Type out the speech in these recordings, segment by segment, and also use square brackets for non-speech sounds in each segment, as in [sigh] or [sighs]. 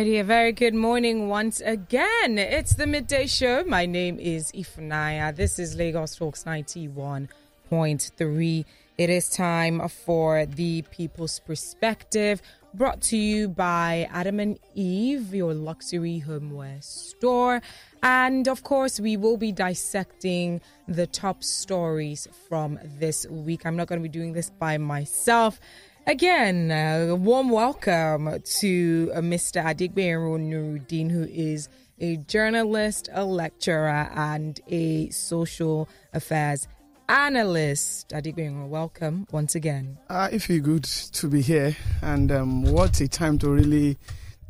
righty, a very good morning once again. It's the midday show. My name is Ifunanya. This is Lagos Talks 91.3. It is time for the People's Perspective, brought to you by Adam and Eve, your luxury homeware store. And of course, we will be dissecting the top stories from this week. I'm not going to be doing this by myself. Again, a warm welcome to uh, Mr. Adigberu Nuruddin, who is a journalist, a lecturer, and a social affairs analyst. Adigberu, welcome once again. Uh, it feels good to be here, and um, what a time to really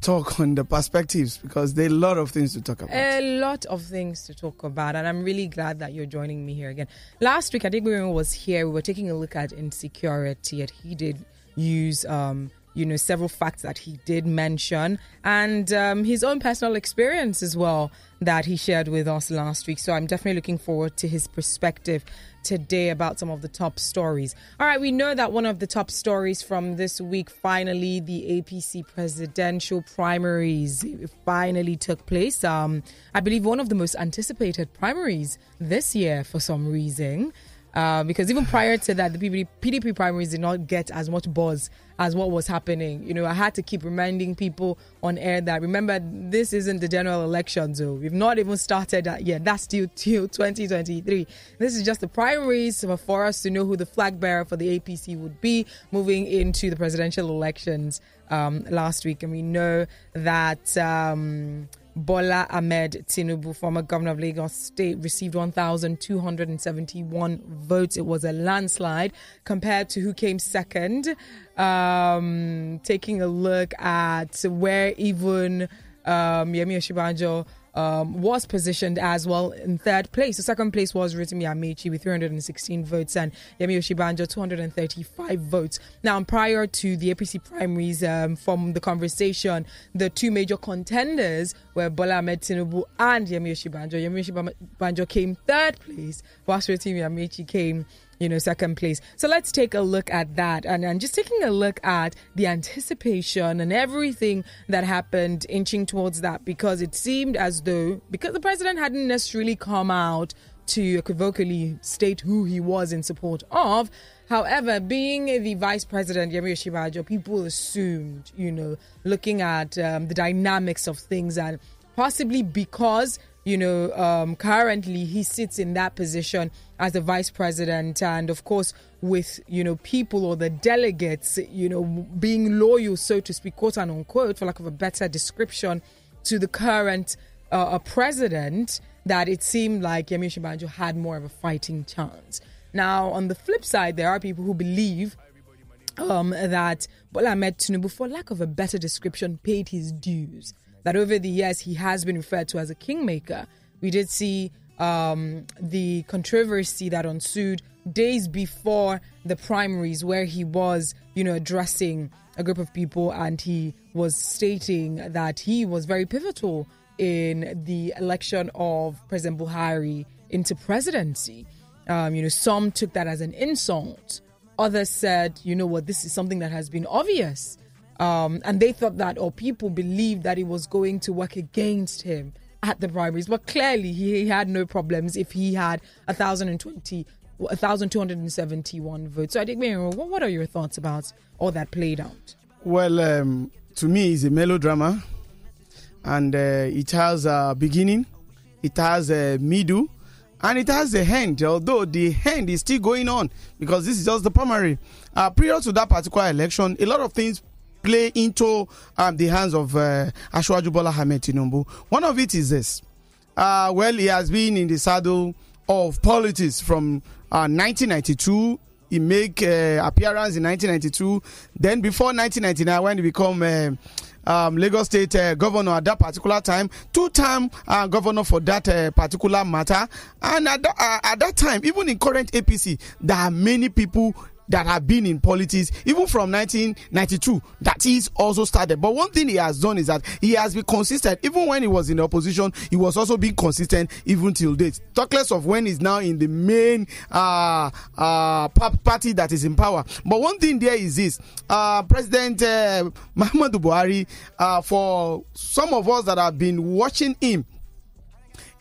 talk [laughs] on the perspectives because there are a lot of things to talk about. A lot of things to talk about, and I'm really glad that you're joining me here again. Last week, Adigberu was here. We were taking a look at insecurity, and he did use um, you know several facts that he did mention and um, his own personal experience as well that he shared with us last week. So i'm definitely looking forward to his perspective today about some of the top stories. All right we know that one of the top stories from this week finally the apc presidential primaries finally took place. Um, i believe one of the most anticipated primaries this year for some reason uh, because even prior to that, the PDP, PDP primaries did not get as much buzz as what was happening. You know, I had to keep reminding people on air that remember this isn't the general election, so we've not even started that yet. That's still till [laughs] 2023. This is just the primaries for us to know who the flag bearer for the APC would be moving into the presidential elections um, last week, and we know that. Um, Bola Ahmed Tinubu, former governor of Lagos State, received 1,271 votes. It was a landslide compared to who came second. Um, taking a look at where even um, Yemi Osinbajo um, was positioned as well in third place. The second place was Rotimi Amaechi with 316 votes and Yemi Osinbajo 235 votes. Now, prior to the APC primaries, um, from the conversation, the two major contenders were Bola Ahmed Tinubu and Yemi Osinbajo. Yemi Osinbajo came third place, whilst Rotimi Amaechi came you know, second place. So let's take a look at that and, and just taking a look at the anticipation and everything that happened inching towards that because it seemed as though, because the president hadn't necessarily come out to equivocally state who he was in support of. However, being the vice president, Yemi Osinbajo, people assumed, you know, looking at um, the dynamics of things and possibly because you know, um, currently he sits in that position as the vice president, and of course, with you know people or the delegates, you know, being loyal, so to speak, quote and unquote, for lack of a better description, to the current uh, president, that it seemed like Yemi Osinbajo had more of a fighting chance. Now, on the flip side, there are people who believe um, that Bola Ahmed Tinubu, for lack of a better description, paid his dues that over the years he has been referred to as a kingmaker. We did see um, the controversy that ensued days before the primaries, where he was, you know, addressing a group of people and he was stating that he was very pivotal in the election of President Buhari into presidency. Um, you know, some took that as an insult. Others said, you know what, this is something that has been obvious um, and they thought that, or people believed that it was going to work against him at the primaries. But clearly, he, had no problems if he had 1,020, 1,271 votes. So I think, what, what are your thoughts about all that played out? Well, um, to me, it's a melodrama, and uh, it has a beginning, it has a middle, and it has a end. Although the end is still going on because this is just the primary. Uh, prior to that particular election, a lot of things play into um, the hands of uh, Asiwaju Bola Ahmed Tinubu. One of it is this. Uh, well, he has been in the saddle of politics from uh, 1992. He make uh, appearance in 1992. Then before 1999, when he become uh, um, Lagos State uh, governor at that particular time, two-time uh, governor for that uh, particular matter. And at, uh, at that time, even in current APC, there are many people that have been in politics, even from 1992, that he's also started. But one thing he has done is that he has been consistent. Even when he was in the opposition, he was also being consistent even till date. Talk less of when he's now in the main uh, uh, party that is in power. But one thing there is this uh, President uh, [laughs] Muhammadu Buhari, uh, for some of us that have been watching him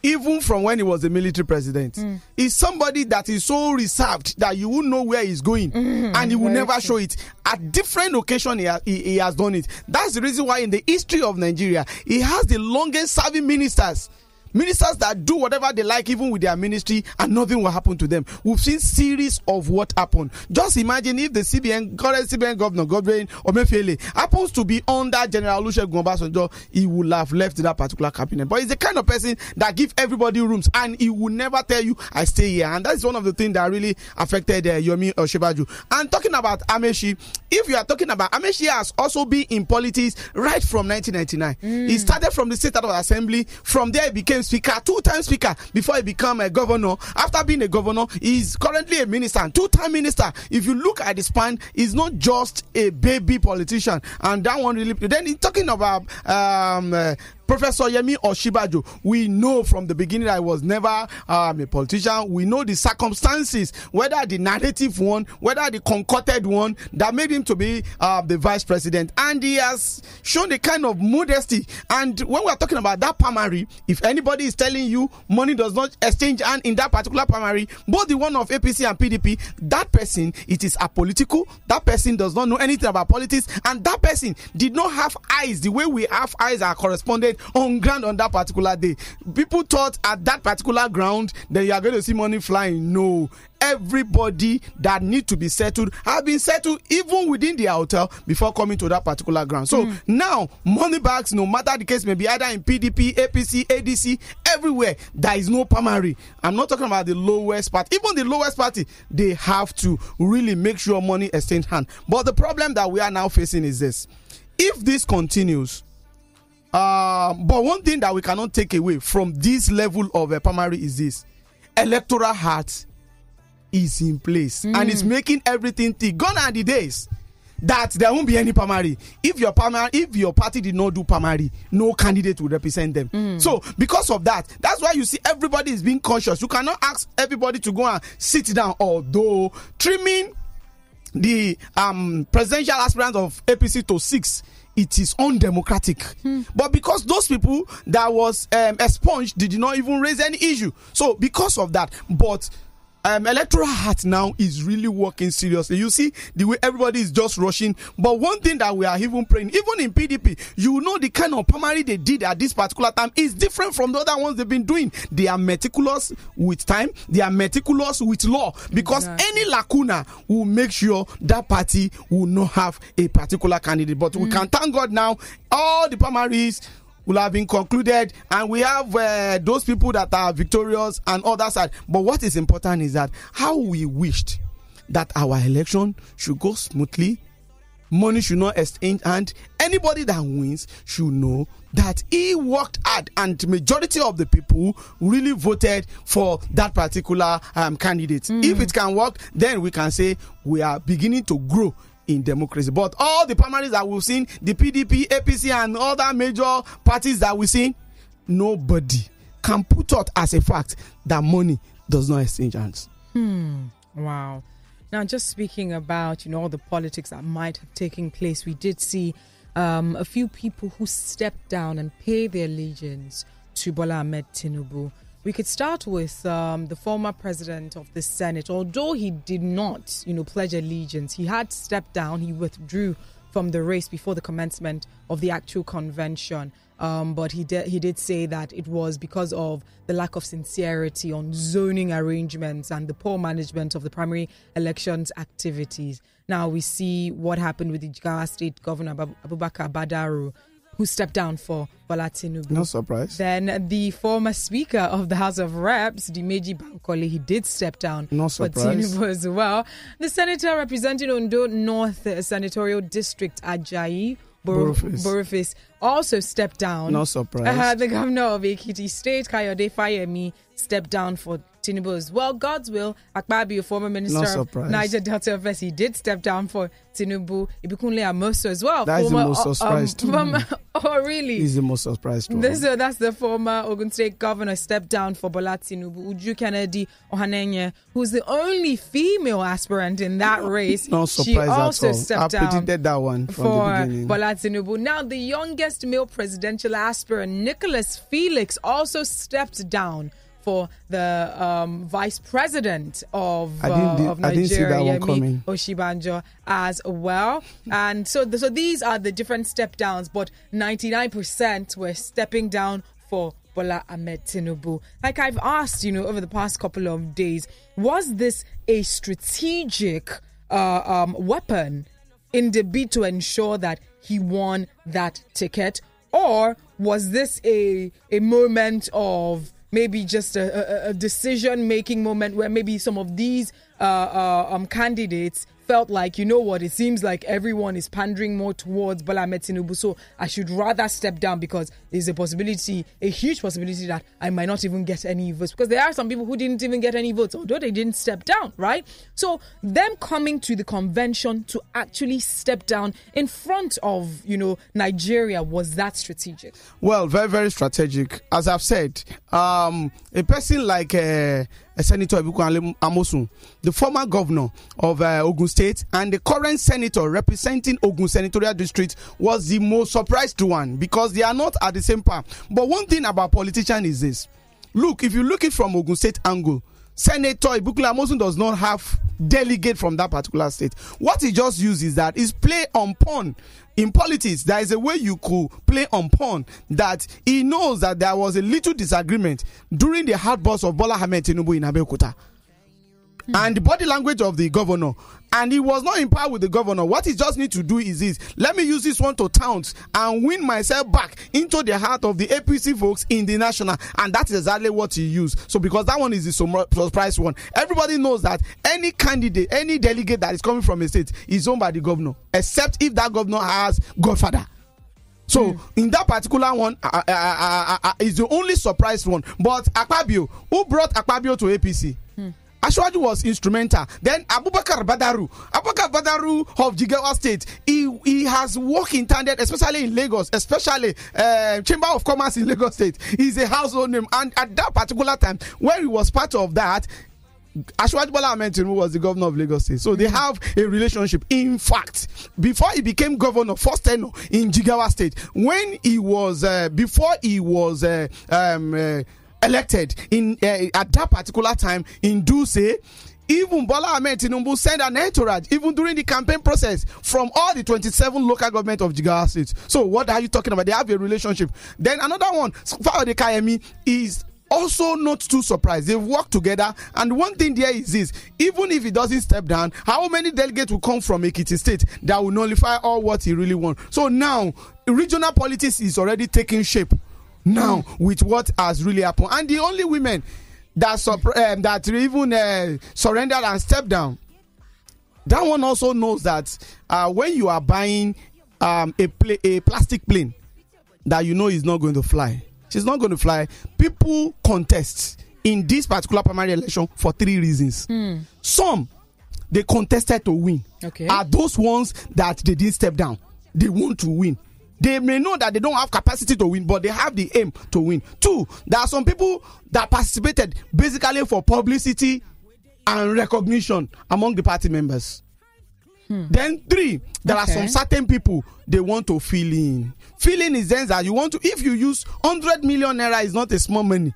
even from when he was a military president. Mm. Is somebody that is so reserved that you will know where he's going mm, and he will never true. show it. At different occasions, he, ha- he, he has done it. That's the reason why in the history of Nigeria, he has the longest serving ministers ministers that do whatever they like even with their ministry and nothing will happen to them. We've seen series of what happened just imagine if the cbn current cbn governor godwin emefiele happens to be under general olusegun obasanjo he would have left that particular cabinet. But he's the kind of person that give everybody rooms and he will never tell you i stay here. And that's one of the things that really affected uh, yemi osinbajo. And talking about Amaechi, if you are talking about amaechi has also been in politics right from 1999 mm. he started from the state of assembly. From there he became speaker, two time speaker before he become a governor. After being a governor, he's currently a minister, two time minister. If you look at the span, he's not just a baby politician. And that one really, then he's talking about um, uh, Professor Yemi Osinbajo, we know from the beginning that I was never um, a politician. We know the circumstances, whether the narrative one, whether the concocted one that made him to be uh, the vice president. And he has shown a kind of modesty. And when we're talking about that primary, if anybody is telling you money does not exchange and in that particular primary, both the one of APC and PDP, that person, it is apolitical. That person does not know anything about politics. And that person did not have eyes the way we have eyes are corresponded on ground on that particular day. People thought at that particular ground that you are going to see money flying. No, everybody that need to be settled have been settled even within the hotel before coming to that particular ground. So mm. now money bags, no matter the case may be either in PDP, APC, ADC, everywhere there is no primary. I'm not talking about the lowest part. Even the lowest party, they have to really make sure money exchange hand. But the problem that we are now facing is this: if this continues, uh, but one thing that we cannot take away from this level of uh, primary is this electoral act is in place mm. and it's making everything tick. Gone are the days that there won't be any primary. If your primary, if your party did not do primary, no candidate will represent them. Mm. So because of that, that's why you see everybody is being cautious. You cannot ask everybody to go and sit down. Although trimming the um, presidential aspirants of APC to six it is undemocratic. But because those people that was um, expunged did not even raise any issue. So because of that, but um, electoral act now is really working seriously. You see the way everybody is just rushing. But one thing that we are even praying, even in PDP, you know the kind of primary they did at this particular time is different from the other ones they've been doing. They are meticulous with time. They are meticulous with law because exactly. any lacuna will make sure that party will not have a particular candidate. But mm. we can thank God now. All the primaries will have been concluded. And we have uh, those people that are victorious and other side. But what is important is that how we wished that our election should go smoothly money should not exchange and anybody that wins should know that he worked hard and majority of the people really voted for that particular um, candidate. Mm. if it can work then we can say we are beginning to grow in democracy. But all the primaries that we've seen, the PDP, APC, and other major parties that we've seen, nobody can put out as a fact that money does not exchange hands. Hmm. Wow. Now, just speaking about you know all the politics that might have taken place, we did see um, a few people who stepped down and pay their allegiance to Bola Ahmed Tinubu. We could start with um, the former president of the Senate. Although he did not, you know, pledge allegiance, he had stepped down. He withdrew from the race before the commencement of the actual convention. Um, but he did he did say that it was because of the lack of sincerity on zoning arrangements and the poor management of the primary elections activities. Now we see what happened with the Jigawa State Governor Abubakar Badaru who stepped down for Bola Tinubu. No surprise. Then the former Speaker of the House of Reps, Dimeji Bankole, he did step down no surprise. for Tinubu as well. The senator representing Ondo North Senatorial District, Ajayi Boroffice also stepped down. No surprise. Uh, the governor of Ekiti State, Kayode Fayemi, stepped down for Tinubu as well. Godswill, Akpabio, former minister Not of surprised. Niger Delta Affairs, he did step down for Tinubu. Ibikunle Amosun as well. That is the former, most uh, surprised too. former- [laughs] oh, really? He's the most surprised one. This, uh, that's the former Ogun State governor stepped down for Bola Tinubu. Uju Kennedy Ohanenye, who's the only female aspirant in that race, Not she also at all. I stepped down predicted that one from the for. Bola Tinubu. Now, the youngest male presidential aspirant, Nicholas Felix, also stepped down for the um, vice president of, uh, of I didn't see that Nigeria, Yemi. Osinbajo, as well. And so, th- so these are the different step downs, but 99% were stepping down for Bola Ahmed Tinubu. Like I've asked, you know, over the past couple of days, was this a strategic uh, um, weapon in the bid to ensure that he won that ticket, or was this a a moment of maybe just a, a, a decision making moment where maybe some of these uh, uh, um, candidates felt like, you know what, it seems like everyone is pandering more towards Ahmed Tinubu, so I should rather step down because there's a possibility, a huge possibility that I might not even get any votes. Because there are some people who didn't even get any votes, although they didn't step down, right? So them coming to the convention to actually step down in front of, you know, Nigeria, was that strategic? Well, very, very strategic. As I've said, um, a person like uh, Senator Ibikunle Amosun, the former governor of uh, Ogun State and the current senator representing Ogun Senatorial District, was the most surprised one because they are not at the same path. But one thing about politician is this: look, if you look it from Ogun State angle, Senator Ibikunle Amosun does not have delegate from that particular state. What he just uses that is play on pawn. In politics, there is a way you could play on pawn that he knows that there was a little disagreement during the outburst of Bola Ahmed Tinubu in Abeokuta. And the body language of the governor, and he was not in power with the governor. What he just need to do is this: let me use this one to taunt and win myself back into the heart of the APC folks in the national, and that is exactly what he used. So because that one is the surprise one, everybody knows that any candidate, any delegate that is coming from a state is owned by the governor, except if that governor has godfather. So in that particular one, uh, uh, uh, uh, uh, is the only surprise one. But Akpabio, who brought Akpabio to APC? Asiwaju was instrumental. Then Abubakar Badaru, Abubakar Badaru of Jigawa State, he he has worked in tandem, especially in Lagos, especially uh, Chamber of Commerce in Lagos State. He's a household name, and at that particular time, when he was part of that, Asiwaju Bola Ahmed Tinubu was the governor of Lagos State, so they have a relationship. In fact, before he became governor, first tenure in Jigawa State, when he was uh, before he was uh, um, uh, elected in uh, at that particular time in Dutse. Even Bola Ahmed Tinubu sent an entourage even during the campaign process from all the 27 local government of Jigawa State. So what are you talking about? They have a relationship. Then another one, Fawade Kayemi is also not too surprised. They've worked together, and one thing there is this: even if he doesn't step down, how many delegates will come from Ekiti State that will nullify all what he really wants? So now, regional politics is already taking shape. Now, with what has really happened, and the only women that um, that even uh, surrendered and stepped down that one also knows that uh, when you are buying um, a, a plastic plane that you know is not going to fly, she's not going to fly. People contest in this particular primary election for three reasons. Some they contested to win. Okay. Are those ones that they didn't step down? They want to win. They may know that they don't have capacity to win, but they have the aim to win. Two, there are some people that participated basically for publicity and recognition among the party members. Hmm. Then three, there are some certain people they want to fill in. Filling is then that you want to if you use hundred million naira is not a small money.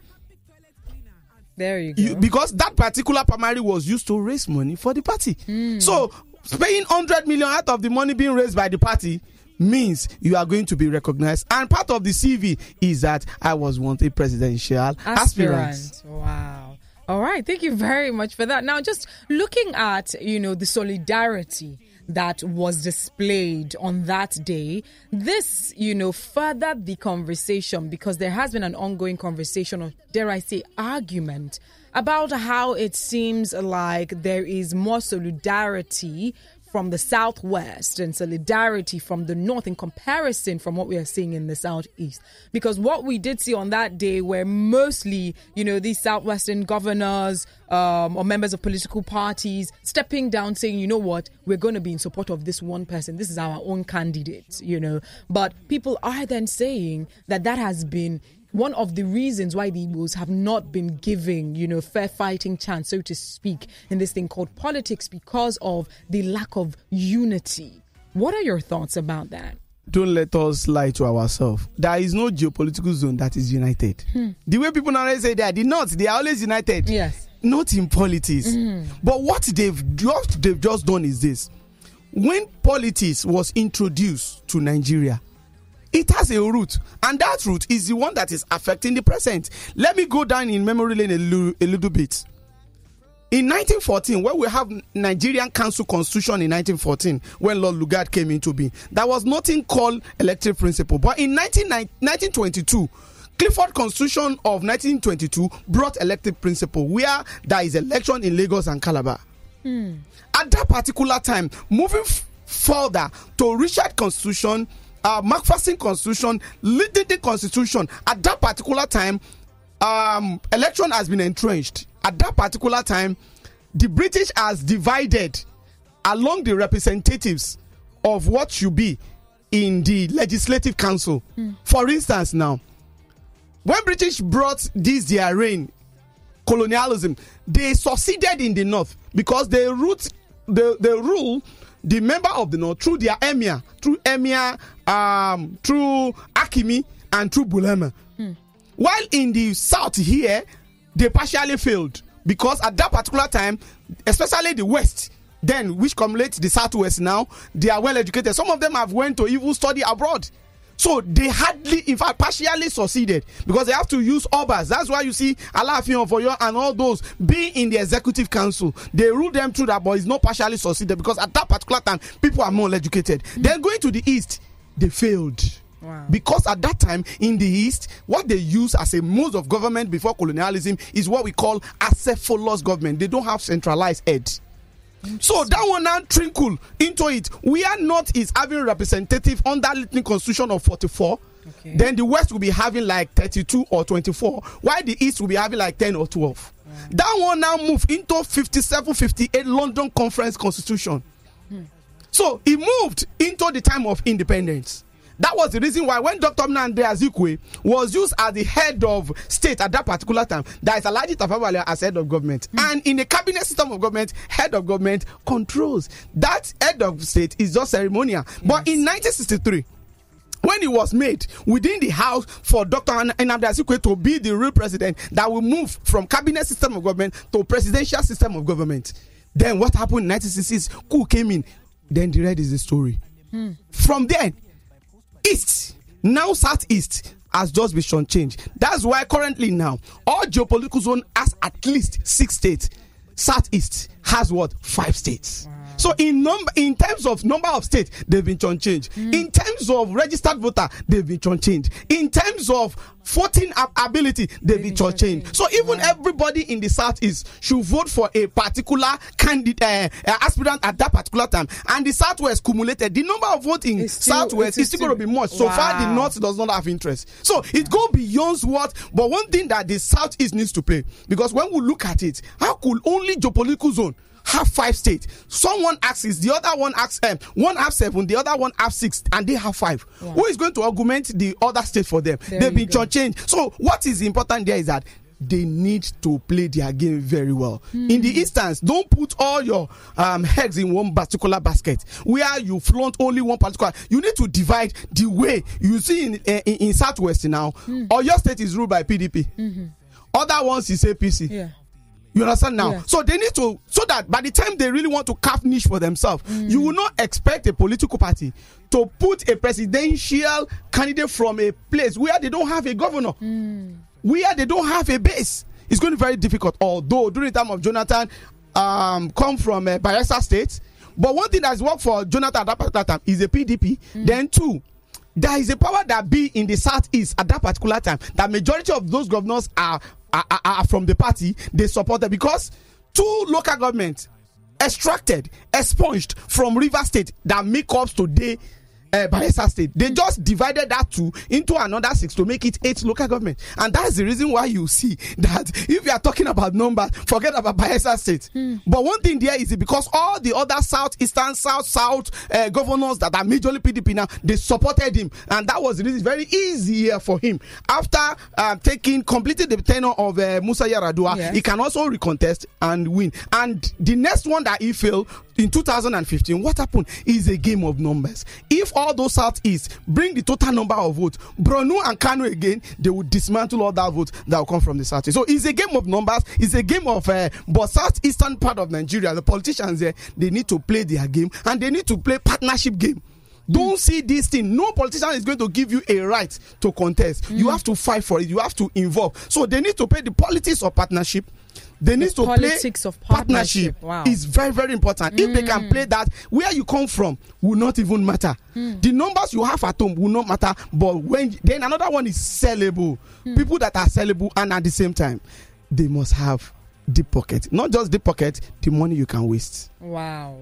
There you go. You, because that particular primary was used to raise money for the party. Hmm. So paying 100 million out of the money being raised by the party means you are going to be recognized. And part of the CV is that I was once a presidential aspirant. aspirant. Wow. All right. Thank you very much for that. Now, just looking at, you know, the solidarity that was displayed on that day, this, you know, furthered the conversation because there has been an ongoing conversation or, dare I say, argument about how it seems like there is more solidarity from the southwest and solidarity from the north in comparison from what we are seeing in the southeast. Because what we did see on that day were mostly, you know, these southwestern governors um, or members of political parties stepping down saying, you know what, we're going to be in support of this one person. This is our own candidate, you know. But people are then saying that that has been one of the reasons why the Igbos have not been giving, you know, fair fighting chance, so to speak, in this thing called politics because of the lack of unity. What are your thoughts about that? Don't let us lie to ourselves. There is no geopolitical zone that is united. Hmm. The way people now say that they are the North, they are always united. Yes. Not in politics. Hmm. But what they've just they've just done is this. When politics was introduced to Nigeria, it has a root, and that root is the one that is affecting the present. Let me go down in memory lane a little, a little bit. In 1914, when we have Nigerian Council Constitution in 1914, when Lord Lugard came into being, there was nothing called elective principle. But in 19, 1922, Clifford Constitution of 1922 brought elective principle, where there is election in Lagos and Calabar. Hmm. At that particular time, moving further to Richard Constitution, uh, Macpherson Constitution, leading the Constitution, at that particular time, um, election has been entrenched. At that particular time, the British has divided along the representatives of what should be in the legislative council. For instance, now, when British brought this their reign, colonialism, they succeeded in the north because they root they, they rule the member of the north through their emir, through emir, um, through Akimi, and through Bulema. While in the south here, they partially failed because at that particular time, especially the west, then which cumulates the southwest now, they are well educated. Some of them have went to even study abroad. So they hardly, in fact, partially succeeded because they have to use obas. That's why you see Alaafin of Oyo and all those being in the executive council. They rule them through that, but it's not partially succeeded because at that particular time, people are more educated. Then going to the east, they failed. Wow. Because at that time in the East, what they use as a mode of government before colonialism is what we call acephalous government. They don't have centralized head. So that one now trickle into it. We are not is having representative under Lyttelton Constitution of 44. Okay. Then the West will be having like 32 or 24, while the East will be having like 10 or 12. Mm. That one now move into 57, 58 London Conference Constitution. Hmm. So it moved into the time of independence. That was the reason why when Dr. Nnamdi Azikiwe was used as the head of state at that particular time, there is Alhaji Tafawa as head of government. Mm. And in a cabinet system of government, head of government controls. That head of state is just ceremonial. But in 1963, when it was made within the house for Dr. Nnamdi Azikiwe to be the real president that will move from cabinet system of government to presidential system of government. Then what happened in 1966? Coup came in. Then the red is the story. Hmm. From there, east now southeast has just been changed. That's why currently now all geopolitical zone has at least six states. Southeast has what five states. So in number, in terms of number of states, they've been changed. In terms of registered voter, they've been changed. In terms of voting ability, they've been changed. So even Wow. everybody in the south is should vote for a particular candidate, uh, uh, aspirant at that particular time. And the southwest cumulated the number of voting It's still- southwest is still going to be much. So far, the north does not have interest. So it go beyond what. But one thing that the southeast needs to play because when we look at it, how could only geopolitical zone have five states? Someone asks six, the other one asks um, one have seven, the other one have six, and they have five. Who is going to augment the other state for them? There They've been go. changed. So what is important there is that they need to play their game very well. In the instance, don't put all your um, eggs in one particular basket where you flaunt only one particular. You need to divide the way you see in uh, in, in Southwest now. Or your state is ruled by PDP. Other ones is APC. Yeah. You understand now? Yeah. So they need to so that by the time they really want to carve niche for themselves, you will not expect a political party to put a presidential candidate from a place where they don't have a governor, where they don't have a base. It's going to be very difficult. Although during the time of Jonathan, um, come from uh, Bayelsa State, but one thing that's worked for Jonathan at that particular time is a PDP. Then two, there is a power that be in the southeast at that particular time that majority of those governors are are, are, are from the party they support them because two local governments extracted, expunged from River State that make up today uh, Bayelsa State. They just divided that two into another six to make it eight local government, and that's the reason why you see that if you are talking about numbers, forget about Bayelsa State. Hmm. But one thing there is because all the other southeastern, south south uh, governors that are majorly PDP now they supported him, and that was the reason very easy here for him after uh, taking completed the tenure of uh, Musa Yaradua. Yes. He can also recontest and win. And the next one that he failed in 2015, what happened is a game of numbers. If all those southeast bring the total number of votes, Borno and Kano again, they will dismantle all that vote that will come from the southeast. So it's a game of numbers. It's a game of, uh, but southeastern part of Nigeria, the politicians there, they need to play their game and they need to play partnership game. Don't see this thing. No politician is going to give you a right to contest. You have to fight for it. You have to involve. So they need to play the politics of partnership. They need to politics play of partnership. Wow. Is very very important. If they can mm. play that, where you come from will not even matter. Mm. The numbers you have at home will not matter. But when then another one is sellable. Mm. People that are sellable and at the same time, they must have deep pocket. Not just deep pocket, the money you can waste. Wow.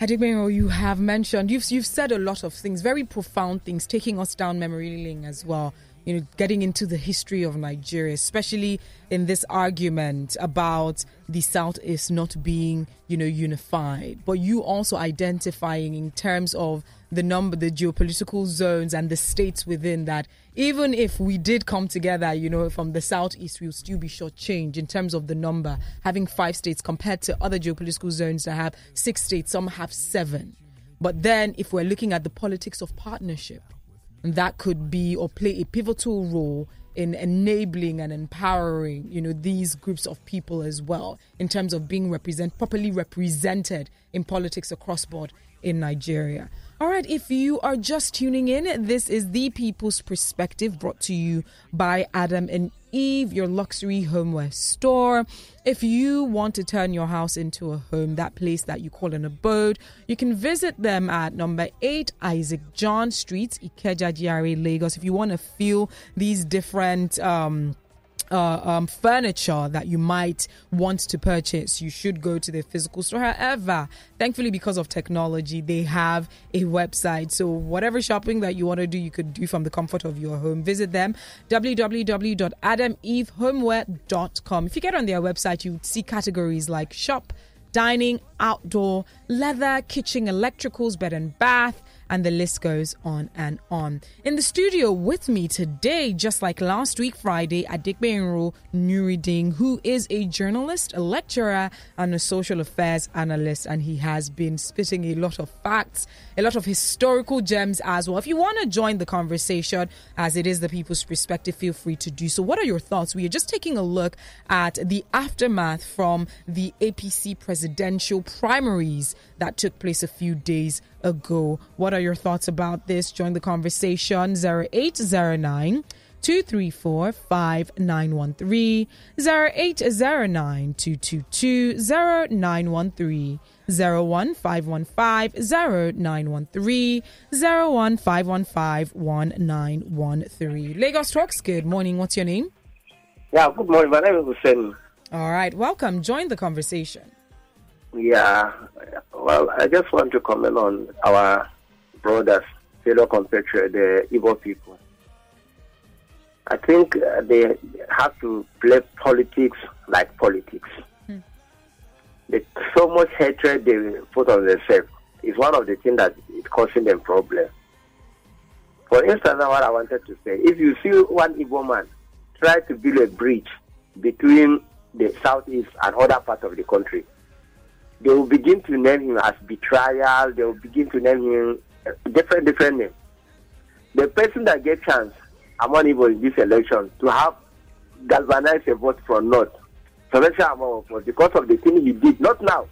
Adigbenro, you have mentioned you've you've said a lot of things, very profound things, taking us down memory lane as well. You know, getting into the history of Nigeria, especially in this argument about the Southeast not being, you know, unified. But you also identifying in terms of the number, the geopolitical zones and the states within that. Even if we did come together, you know, from the southeast, we'll still be shortchanged in terms of the number, having five states compared to other geopolitical zones that have six states, some have seven. But then, if we're looking at the politics of partnership, that could be or play a pivotal role in enabling and empowering you know these groups of people as well in terms of being represent properly represented in politics across board in Nigeria. All right, if you are just tuning in, this is the People's Perspective brought to you by Adam and Eve, your luxury homeware store. If you want to turn your house into a home, that place that you call an abode, you can visit them at number 8 Isaac John Street, Ikeja GRA, Lagos. If you want to feel these different um, uh, um, furniture that you might want to purchase, you should go to the physical store. However, thankfully, because of technology, they have a website. So, whatever shopping that you want to do, you could do from the comfort of your home. Visit them www.adamevehomeware.com. If you get on their website, you would see categories like shop, dining, outdoor, leather, kitchen, electricals, bed and bath, and the list goes on and on. In the studio with me today, just like last week Friday, Adikbe Enro Nuriding, who is a journalist, a lecturer, and a social affairs analyst, and he has been spitting a lot of facts, a lot of historical gems as well. If you want to join the conversation, as it is the people's perspective, feel free to do so. What are your thoughts? We are just taking a look at the aftermath from the APC presidential primaries that took place a few days ago. What are your thoughts about this? Join the conversation 0809 234 5913 0809 222 0913 01515 0913 01515 1913. Lagos Talks, good morning. What's your name? Yeah, good morning. My name is Hussein. All right, welcome. Join the conversation. Yeah, well, I just want to comment on our brothers, fellow compatriots, the Igbo people. I think uh, they have to play politics like politics. They, so much hatred they put on themselves is one of the things that is causing them problems. For instance, what I wanted to say, if you see one Igbo man try to build a bridge between the southeast and other parts of the country, they will begin to name him as betrayal. They will begin to name him uh, different different names. The person that gets chance among Igbo in this election to have galvanized a vote from North, of vote because of the thing he did, not now,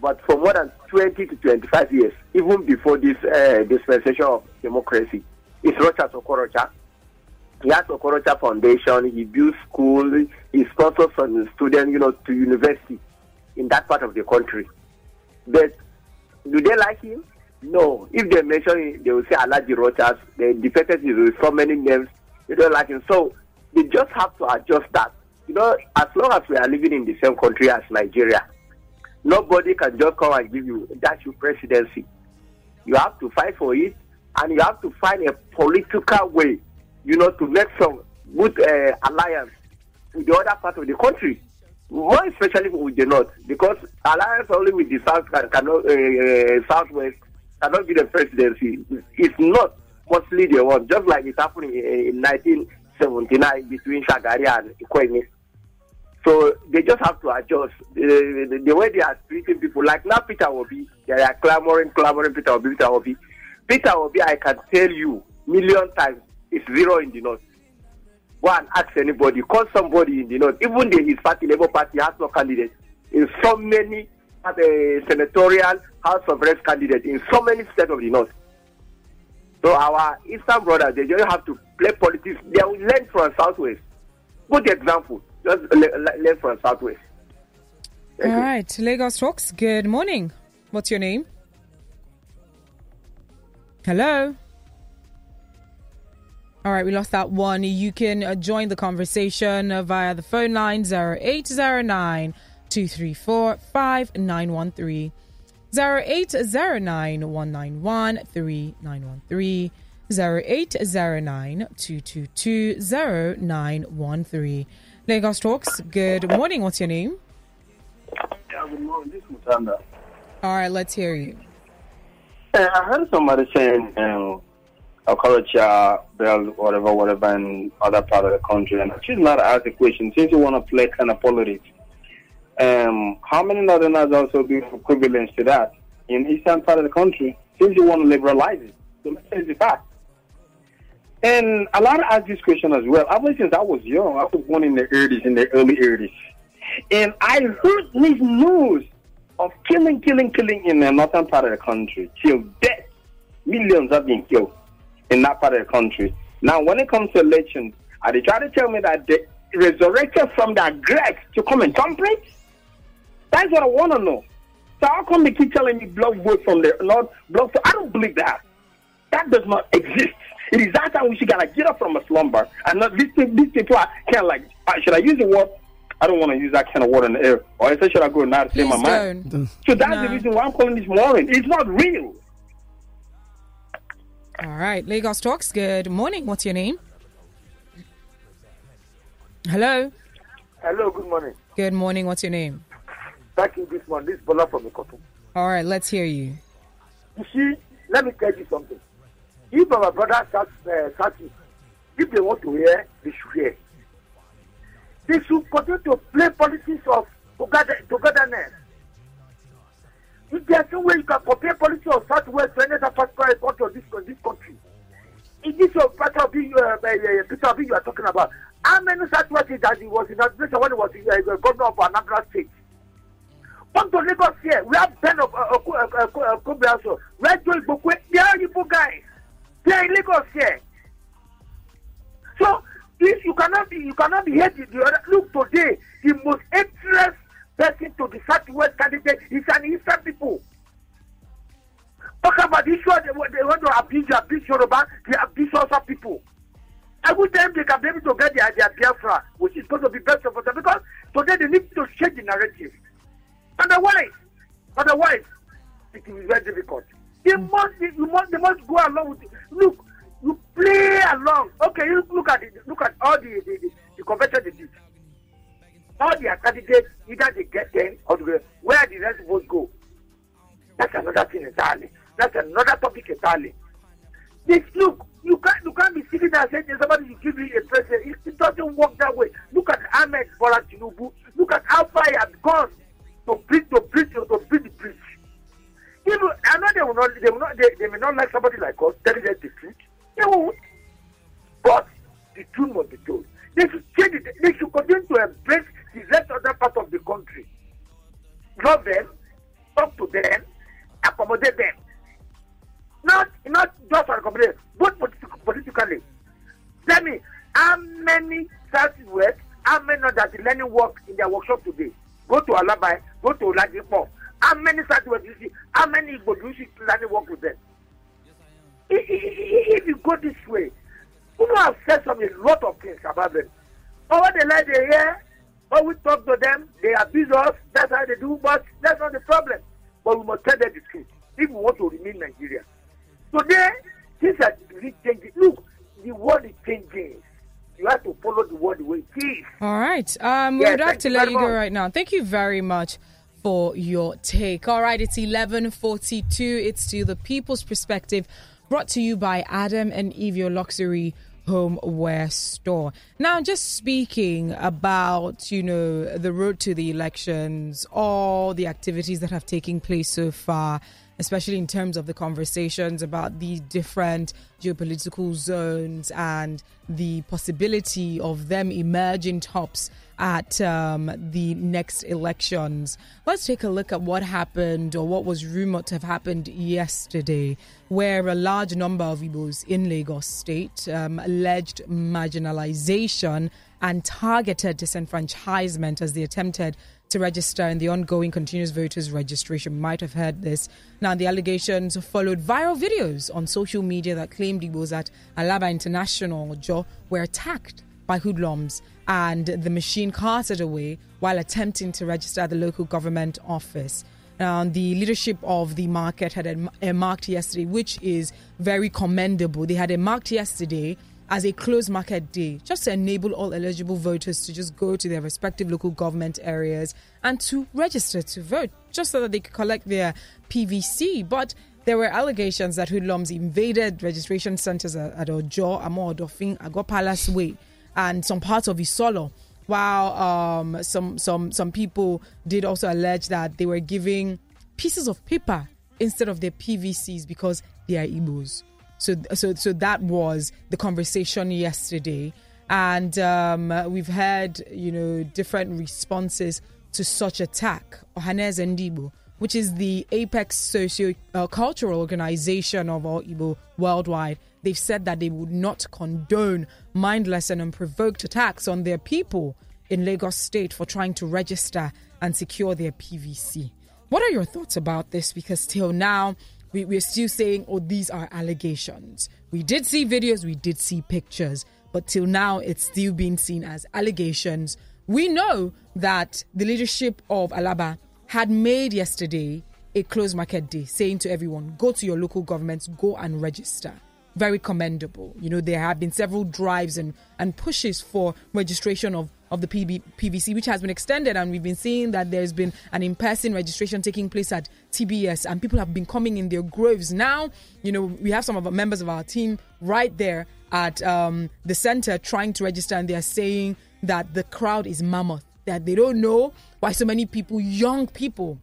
but for more than 20 to 25 years, even before this uh, dispensation of democracy, is Rocha Okorocha. He has Okorocha Foundation. He builds school. He sponsors students, you know, to university in that part of the country. But do they like him? No. If they mention him, they will say Alaji Rochas. They defeated him with so many names. They don't like him. So they just have to adjust that. You know, as long as we are living in the same country as Nigeria, Nobody can just come and give you that's your presidency. You have to fight for it, and you have to find a political way, you know, to make some good uh, alliance with the other part of the country, more especially with the north, because alliance only with the south can, cannot uh, uh, southwest cannot be the presidency. It's not mostly the one, just like it happened in, in 1979 between Shagari and Ekwueme. So they just have to adjust the, the, the way they are treating people. Like now, Peter Obi, they are clamoring, clamoring, Peter Obi, Peter Obi. Peter Obi, I can tell you million times, it's zero in the north. Go and ask anybody, call somebody in the north. Even the, his party, Labour Party, has no candidate in so many uh, senatorial House of Reps candidates in so many states of the north. So our Eastern brothers, they don't have to play politics. They will learn from Southwest. Good example. Just learn from Southwest. Thank All you. right, Lagos Talks. Good morning. What's your name? Hello. All right, we lost that one. You can uh, join the conversation via the phone line 0809 234 5913. 0809 191 3913. 0809 222 0913. Lagos Talks, good morning. What's your name? Yeah, good morning. This is Mutanda. All right, let's hear you. Uh, I heard somebody saying um, a culture, bell, whatever, whatever, in other part of the country. And choose not to ask the question since you want to play kind of politics. Um, how many northerners also do equivalent to that in eastern part of the country since you want to liberalize it? So let's say the fact. And a lot of ask this question as well. Ever since I was young, I was born in the 80s, in the early 80s. And I heard this news of killing, killing, killing in the northern part of the country till death. Millions have been killed in that part of the country. Now, when it comes to elections, are they trying to tell me that they resurrected from their grave to come and complete? That's what I want to know. So how come they keep telling me blood vote from the Lord, blood? I don't believe that. That does not [laughs] exist. It is that time we should gotta get up from a slumber and not these, these people are kind of like uh, should I use the word? I don't want to use that kind of word in the air. Or I should I go now to say my mind? Don't. So that's No. the reason why I'm calling this morning. It's not real. All right, Lagos Talks, good morning. What's your name? Hello. Hello, good morning. Good morning. What's your name? Thank you this morning. This is Bola from Ikotu. All right, let's hear you. You see, let me tell you something. If our brother start, uh, if they want to hear, they should hear. They should continue to play politics of together, togetherness. If there's no way you can compare politics of Southwest to any other particular country of this, this country. In this of Peter Obi, uh, uh, Peter Obi you are talking about, how many Southwest is that he was in administration when he was uh, governor of Anambra State? Come to Lagos here. We have Ben of uh, uh, uh, uh, uh, Ibokwe? They are Igbo guys. They are in Lagos here. So if you cannot be, you cannot be other. Look today, the most interest person to the Southwest candidate is an Eastern people. Talk about the issue they, they want to abuse, abuse Yoruba, they abuse other people. Tell them they can be able to get their, their Biafra, which is going to be better for them because today they need to change the narrative. Otherwise, otherwise, it will be very difficult. They must, you must, they must go along with. To let you go right now. Thank you very much for your take. All right, it's 11:42. It's to the People's Perspective, brought to you by Adam and Eve, your luxury homeware store. Now, just speaking about you know the road to the elections, all the activities that have taken place so far. Especially in terms of the conversations about the different geopolitical zones and the possibility of them emerging tops at um, the next elections. Let's take a look at what happened or what was rumored to have happened yesterday, where a large number of Igbos in Lagos State um, alleged marginalization and targeted disenfranchisement as they attempted to register in the ongoing continuous voters registration. Might have heard this. Now, the allegations followed viral videos on social media that claimed Igbos at Alaba International Ojo were attacked by hoodlums and the machine carted away while attempting to register at the local government office. Now, the leadership of the market had earmarked yesterday, which is very commendable. They had earmarked yesterday as a closed market day, just to enable all eligible voters to just go to their respective local government areas and to register to vote, just so that they could collect their PVC. But there were allegations that hoodlums invaded registration centers at, Ojo, Amuwo Odofin, Ago Palace Way, and some parts of Isolo. While um, some some some people did also allege that they were giving pieces of paper instead of their PVCs because they are Igbos. So, so, so that was the conversation yesterday, and um, we've had you know different responses to such attack. Ohanaeze Ndigbo, which is the apex socio-cultural organization of all Igbo worldwide, they've said that they would not condone mindless and unprovoked attacks on their people in Lagos State for trying to register and secure their PVC. What are your thoughts about this? Because till now, we, we're still saying, oh, these are allegations. We did see videos, we did see pictures, but till now, it's still being seen as allegations. We know that the leadership of Alaba had made yesterday a closed market day, saying to everyone, go to your local governments, go and register. Very commendable. You know, there have been several drives and, and pushes for registration of, of the PB, PVC, which has been extended. And we've been seeing that there's been an in person registration taking place at TBS, and people have been coming in their groves. Now, you know, we have some of our members of our team right there at um, the center trying to register, and they're saying that the crowd is mammoth, that they don't know why so many people, young people,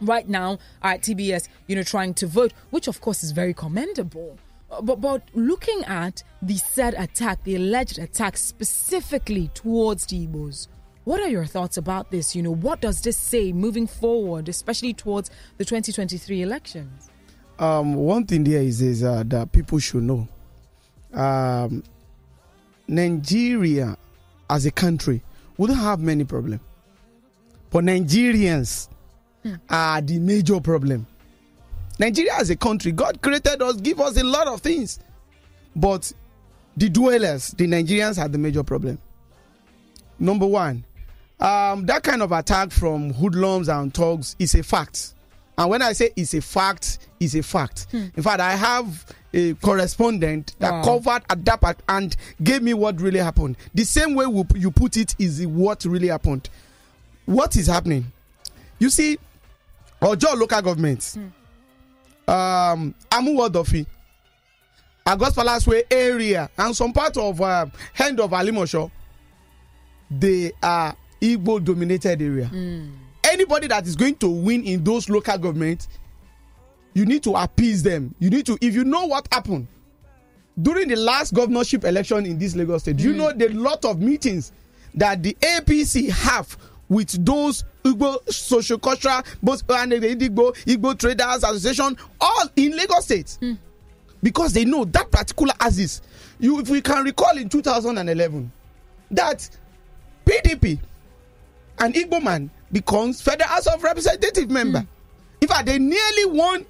right now are at TBS, you know, trying to vote, which of course is very commendable. But but looking at the said attack, the alleged attack specifically towards the Igbos, what are your thoughts about this? You know, what does this say moving forward, especially towards the 2023 elections? Um, one thing there is is uh, that people should know. Um, Nigeria, as a country, wouldn't have many problems, but Nigerians are the major problem. Nigeria as a country, God created us, give us a lot of things, but the dwellers, the Nigerians, are the major problem. Number one, um, that kind of attack from hoodlums and thugs is a fact. And when I say it's a fact, it's a fact. In fact, I have a correspondent that Wow. covered Adapat and gave me what really happened. The same way you put it is what really happened. What is happening? You see, Ojo local government, um, Amuwo Odofin, Agos Palace Way area, and some part of uh, end of Alimosho, they are Igbo dominated area. Anybody that is going to win in those local governments, you need to appease them. You need to, if you know what happened during the last governorship election in this Lagos state, you know the lot of meetings that the APC have with those Igbo social cultural, both and the Igbo, Igbo Traders Association, all in Lagos State. Because they know that particular axis. You, if we can recall in 2011, that PDP, an Igbo man, becomes Federal House of Representative member. In fact, they nearly won.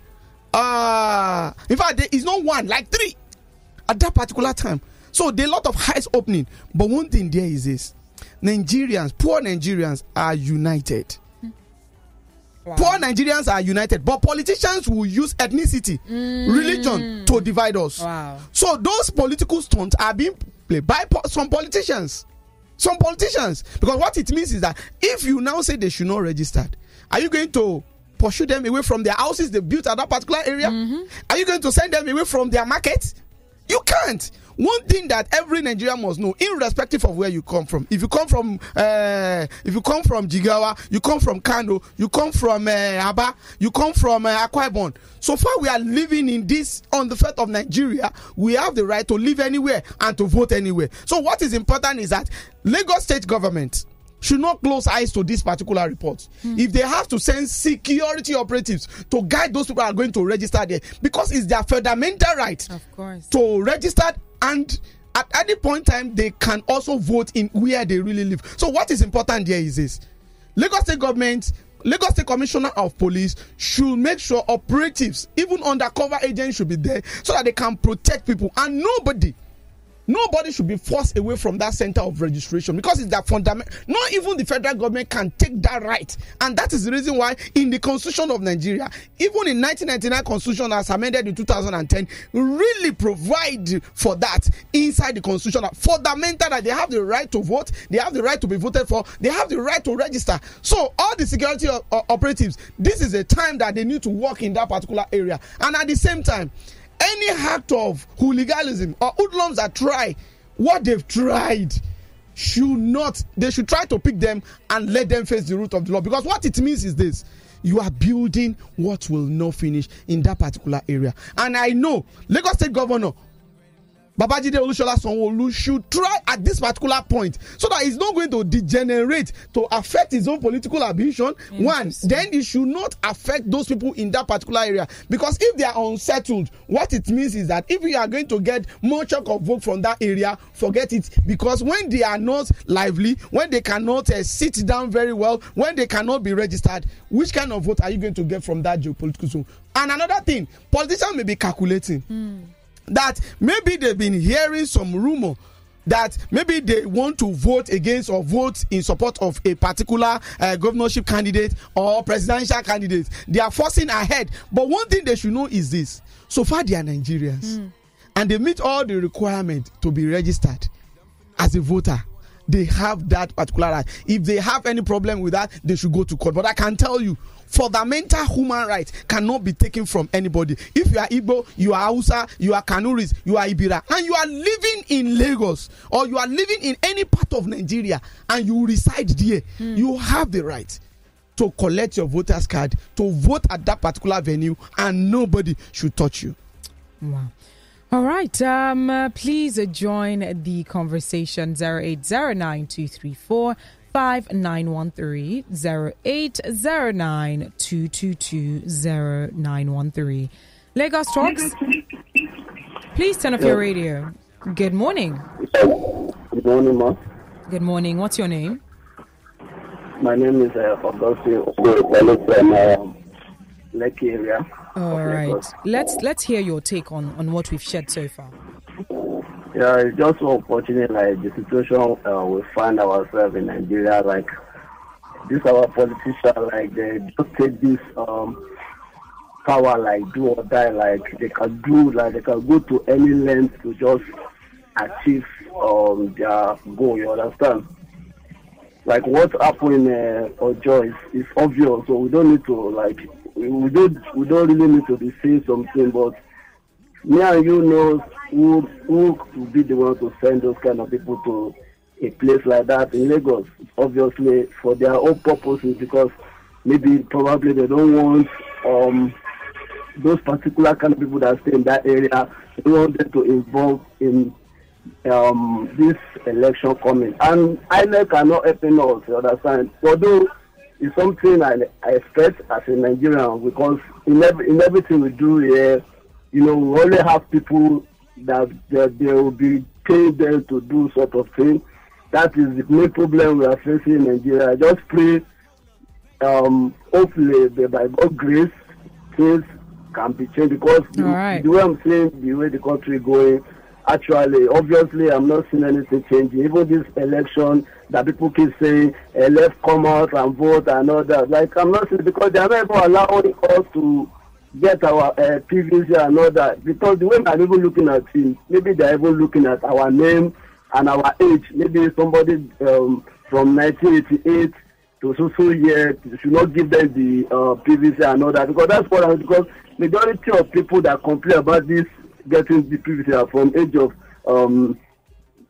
Uh, in fact, there is not one, like three at that particular time. So there are a lot of eyes opening. But one thing there is this Nigerians, poor Nigerians, are united. Hmm. Wow. Poor Nigerians are united, but politicians will use ethnicity, hmm. religion to divide us. Wow. So those political stunts are being played by po- some politicians. Some politicians. Because what it means is that if you now say they should not register, are you going to pursue them away from their houses they built at that particular area? Mm-hmm. Are you going to send them away from their markets? You can't. One thing that every Nigerian must know, irrespective of where you come from, if you come from, uh, if you come from Jigawa, you come from Kano, you come from uh, Aba, you come from uh, Akwa Ibom. So far, we are living in this on the faith of Nigeria. We have the right to live anywhere and to vote anywhere. So what is important is that Lagos State government should not close eyes to this particular report. If they have to send security operatives to guide those people who are going to register there, because it's their fundamental right Of course. to register and at any point in time they can also vote in where they really live. So what is important here is this: Lagos State government. Lagos State Commissioner of Police should make sure operatives, even undercover agents, should be there so that they can protect people and nobody nobody should be forced away from that center of registration because it's that fundamental not even the federal government can take that right. And that is the reason why in the constitution of nigeria even in 1999 constitution as amended in 2010 really provide for that inside the constitution. Fundamental that they have the right to vote they have the right to be voted for they have the right to register. So all the security operatives this is a time that they need to work in that particular area. And at the same time any act of hooliganism or hoodlums that try what they've tried should not they should try to pick them and let them face the root of the law. Because what it means is this you are building what will not finish in that particular area. And i know lagos state governor Babajide Olusola Sanwo-Olu should try at this particular point so that he's not going to degenerate to affect his own political ambition. One, then it should not affect those people in that particular area. Because if they are unsettled, what it means is that if you are going to get more chunk of vote from that area, forget it. Because when they are not lively, when they cannot uh, sit down very well, when they cannot be registered, which kind of vote are you going to get from that geopolitical zone? And another thing, politicians may be calculating that maybe they've been hearing some rumor that maybe they want to vote against or vote in support of a particular uh, governorship candidate or presidential candidate. They are forcing ahead. But one thing they should know is this. So far they are nigerians. And they meet all the requirements to be registered as a voter. They have that particular right. If they have any problem with that they should go to court. But i can tell you fundamental human rights cannot be taken from anybody if you are igbo you are hausa you are kanuris you are ibira and you are living in lagos or you are living in any part of nigeria and you reside there you have the right to collect your voters card to vote at that particular venue and nobody should touch you Wow. All right. Um, uh, please join the conversation 0809234 5913 0809 222 Lagos Talks. Please turn off your radio. Good morning. Good morning, ma. Good morning. What's your name? My name is uh, Augustine Okoye from uh, Lekki area. All of right. Lagos. Let's let's hear your take on, on what we've shared so far. Yeah, it's just so unfortunate, like the situation uh, we find ourselves in Nigeria. Like this, our politicians, like they just take this um, power, like do or die. Like they can do, like they can go to any length to just achieve um, their goal. You understand? Like what happened in uh, Ojo is, is obvious, so we don't need to like we don't we don't really need to be saying something, but me and you know who who will be the one to send those kind of people to a place like that in Lagos. Obviously for their own purposes because maybe probably they don't want um those particular kind of people that stay in that area they want them to involve in um this election coming. And INEC are not helping us, you understand? Although it's something I, I expect as a Nigerian because in every, in everything we do here, you know, we only have people that, that they will be paying them to do sort of thing. That is the main problem we are facing in Nigeria. I just pray, um, hopefully, by God's grace, things can be changed because the, right. the way I'm saying, the way the country is going, Actually, obviously, I'm not seeing anything changing. Even this election that people keep saying, uh, let's come out and vote and all that. Like, I'm not seeing because they are not even allowing us to get our uh, PVC and all that. Because the way they're even looking at him, maybe they're even looking at our name and our age. Maybe somebody um, from 1988 to so so year should not give them the uh, PVC and all that. Because that's what I because majority of people that complain about this getting the PVC are from age of um,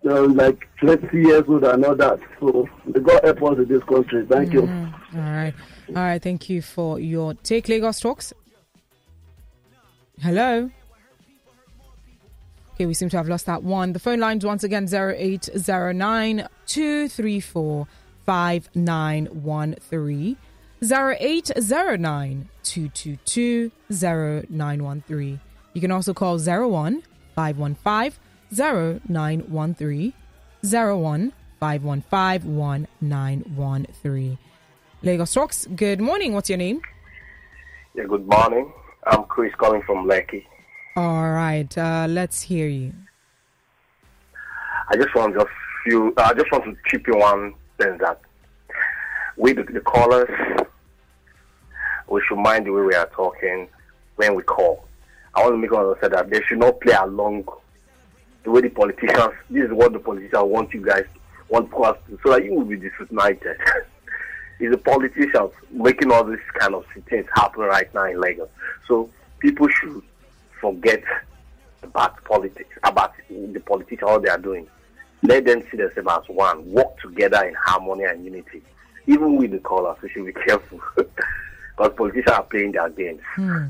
uh, like 20 years old and all that. So got help us in this country. Thank you. All right. All right. Thank you for your take. Lagos Talks. Hello. Okay, we seem to have lost that one. The phone lines once again 0809 234 5913. 0809 222 0913. You can also call 01 515 0913 01 515 1913. Lagos Talks, good morning. What's your name? Yeah, good morning. I'm Chris calling from Lekki. All right, uh, let's hear you. I just want just few. I just want to chip in one thing that we the, the callers we should mind the way we are talking when we call. I want to make understand that they should not play along the way the politicians. This is what the politicians want you guys want us to, so that you will be disunited. [laughs] it's the politicians making all these kind of things happen right now in Lagos. So people should forget about politics, about the politicians, all they are doing. Let them see themselves as one, work together in harmony and unity. Even with the colors, we should be [laughs] careful because politicians are playing their games. Hmm.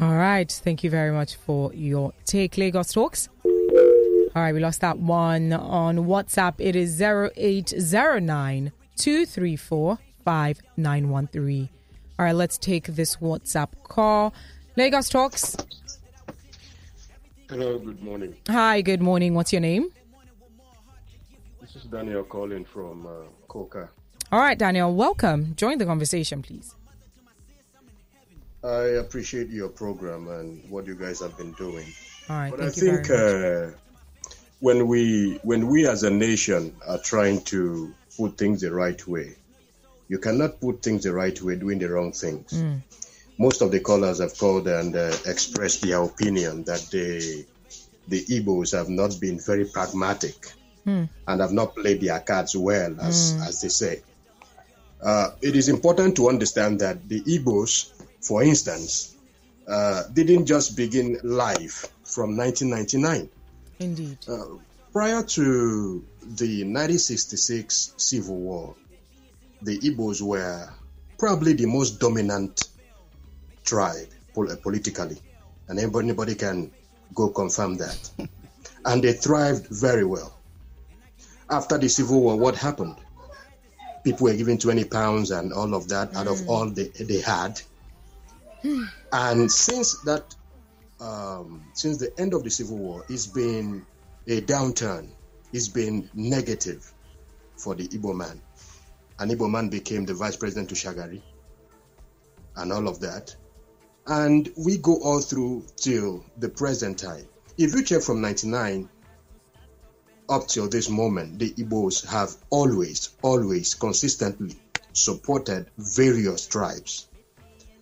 All right. Thank you very much for your take, Lagos Talks. All right, we lost that one on WhatsApp. It is 0809 234 5913. All right, let's take this WhatsApp call. Lagos Talks. Hello, good morning. Hi, good morning. What's your name? This is Daniel calling from uh, Coca. All right, Daniel, welcome. Join the conversation, please. I appreciate your program and what you guys have been doing. All right, But I thank you think very much. uh, when we when we as a nation are trying to put things the right way, you cannot put things the right way doing the wrong things. Mm. Most of the callers have called and uh, expressed their opinion that the the Igbos have not been very pragmatic Hmm. and have not played their cards well, as as they say. Uh, it is important to understand that the Igbos, for instance, uh, didn't just begin life from 1999. Indeed. Uh, prior to the 1966 Civil War, the Igbos were probably the most dominant tribe pol- politically, and anybody, anybody can go confirm that. [laughs] and they thrived very well. After the Civil War, what happened? People were given 20 pounds and all of that out of all they, they had. [sighs] And since that, um, since the end of the Civil War, it's been a downturn. It's been negative for the Igbo man. An Igbo man became the vice president to Shagari and all of that. And we go all through till the present time. If you check from 99 up till this moment, the Igbos have always, always consistently supported various tribes.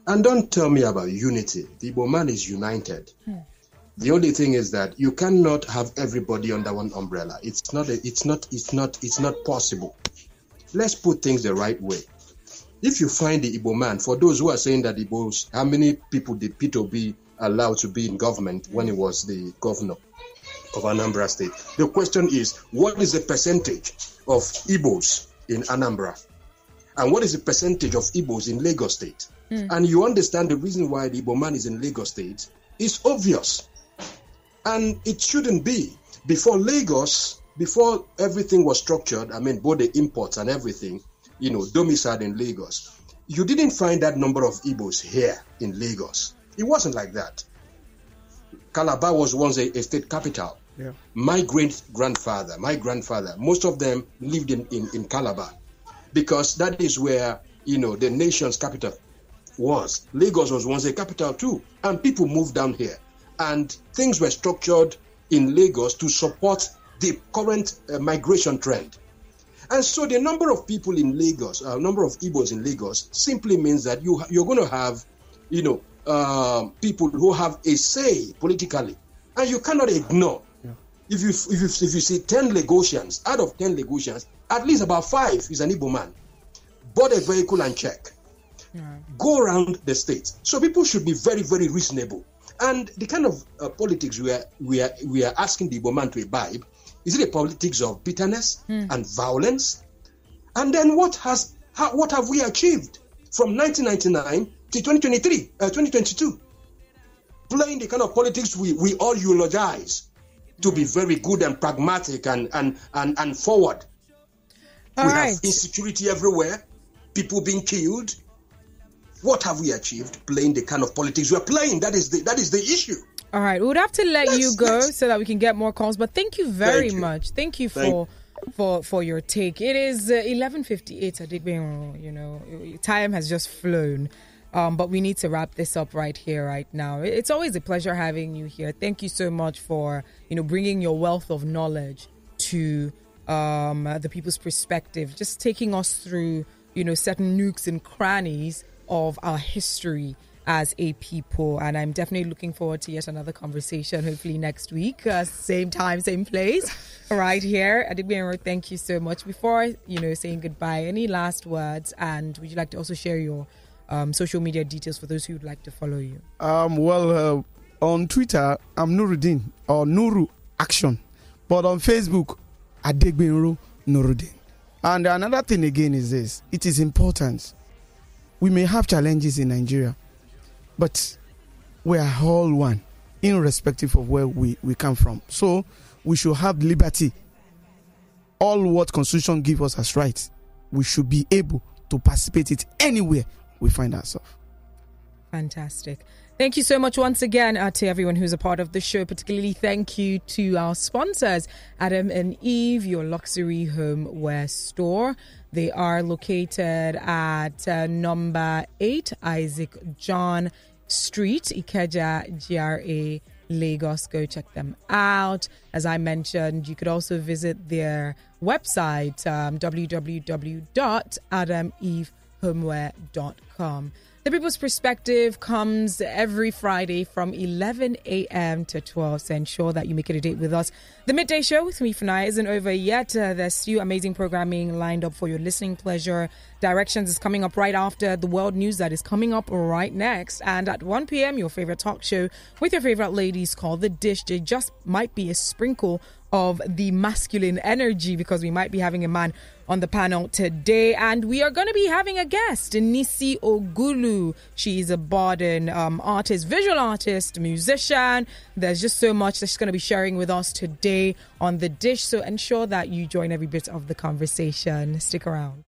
And don't tell me about unity. The Igbo man is united. Hmm. The only thing is that you cannot have everybody under one umbrella. It's not. A, it's not. It's not. It's not possible. Let's put things the right way. If you find the Igbo man, for those who are saying that Igbos, how many people did Peter Obi allowed to be in government when he was the governor of Anambra State? The question is, what is the percentage of Igbos in Anambra? And what is the percentage of Igbos in Lagos State? Hmm. And you understand the reason why the Igbo man is in Lagos State is obvious. And it shouldn't be. Before Lagos, before everything was structured, I mean, both the imports and everything, you know, domiciled in Lagos, you didn't find that number of Igbos here in Lagos. It wasn't like that. Calabar was once a, a state capital. Yeah. My great grandfather, my grandfather, most of them lived in, in, in Calabar because that is where, you know, the nation's capital was. Lagos was once a capital too. And people moved down here. And things were structured in Lagos to support the current uh, migration trend. And so the number of people in Lagos, uh, number of Igbos in Lagos, simply means that you you're going to have, you know, uh, people who have a say politically, and you cannot ignore. If you if you if you see ten Lagosians out of ten Lagosians, at least about five is an Igbo man. Bought a vehicle and check. Go around the state. So people should be very very reasonable. And the kind of uh, politics we are we are we are asking the Igbo man to imbibe is it a politics of bitterness and violence? And then what has how, what have we achieved from 1999 to 2023, uh, 2022? Playing the kind of politics we, we all eulogize to be very good and pragmatic and and and, and forward. All we right. have insecurity everywhere, people being killed. What have we achieved playing the kind of politics we're playing? That is the that is the issue. All right, we would have to let you go so that we can get more calls. But thank you very Thank you. much. Thank you Thank- for for for your take. It is eleven fifty eight. uh, eleven fifty eight. You know, time has just flown. Um, but we need to wrap this up right here, right now. It's always a pleasure having you here. Thank you so much for you know bringing your wealth of knowledge to um, uh, the people's perspective, just taking us through you know certain nooks and crannies of our history as a people. And I'm definitely looking forward to yet another conversation, hopefully next week, uh, same time, same place, [laughs] right here. Adegbenro, thank you so much. Before you know saying goodbye, any last words? And would you like to also share your um, social media details for those who would like to follow you? Um, well, uh, on Twitter, I'm Nuruddin or Nuru Action, but on Facebook, Adegbenro Nuruddin. And another thing again is this: it is important. We may have challenges in Nigeria, but we are all one, irrespective of where we, we come from. So we should have liberty. All what Constitution gives us as rights, we should be able to participate it anywhere we find ourselves. Fantastic. Thank you so much once again uh, to everyone who's a part of the show. Particularly thank you to our sponsors, Adam and Eve, your luxury homeware store. They are located at uh, number 8 Isaac John Street, Ikeja, GRA, Lagos. Go check them out. As I mentioned, you could also visit their website, um, www.adamevehomeware.com. The People's Perspective comes every Friday from 11 a.m. to 12. So ensure that you make it a date with us. The midday show with me for now isn't over yet. Uh, there's still amazing programming lined up for your listening pleasure. Directions is coming up right after the world news that is coming up right next. And at 1 p.m., your favorite talk show with your favorite ladies called The Dish. There just might be a sprinkle of the masculine energy because we might be having a man on the panel today. And we are going to be having a guest Nissi Ogulu. She is a Bardon um, artist visual artist musician. There's just so much that she's going to be sharing with us today on the dish. So ensure that you join every bit of the conversation. Stick around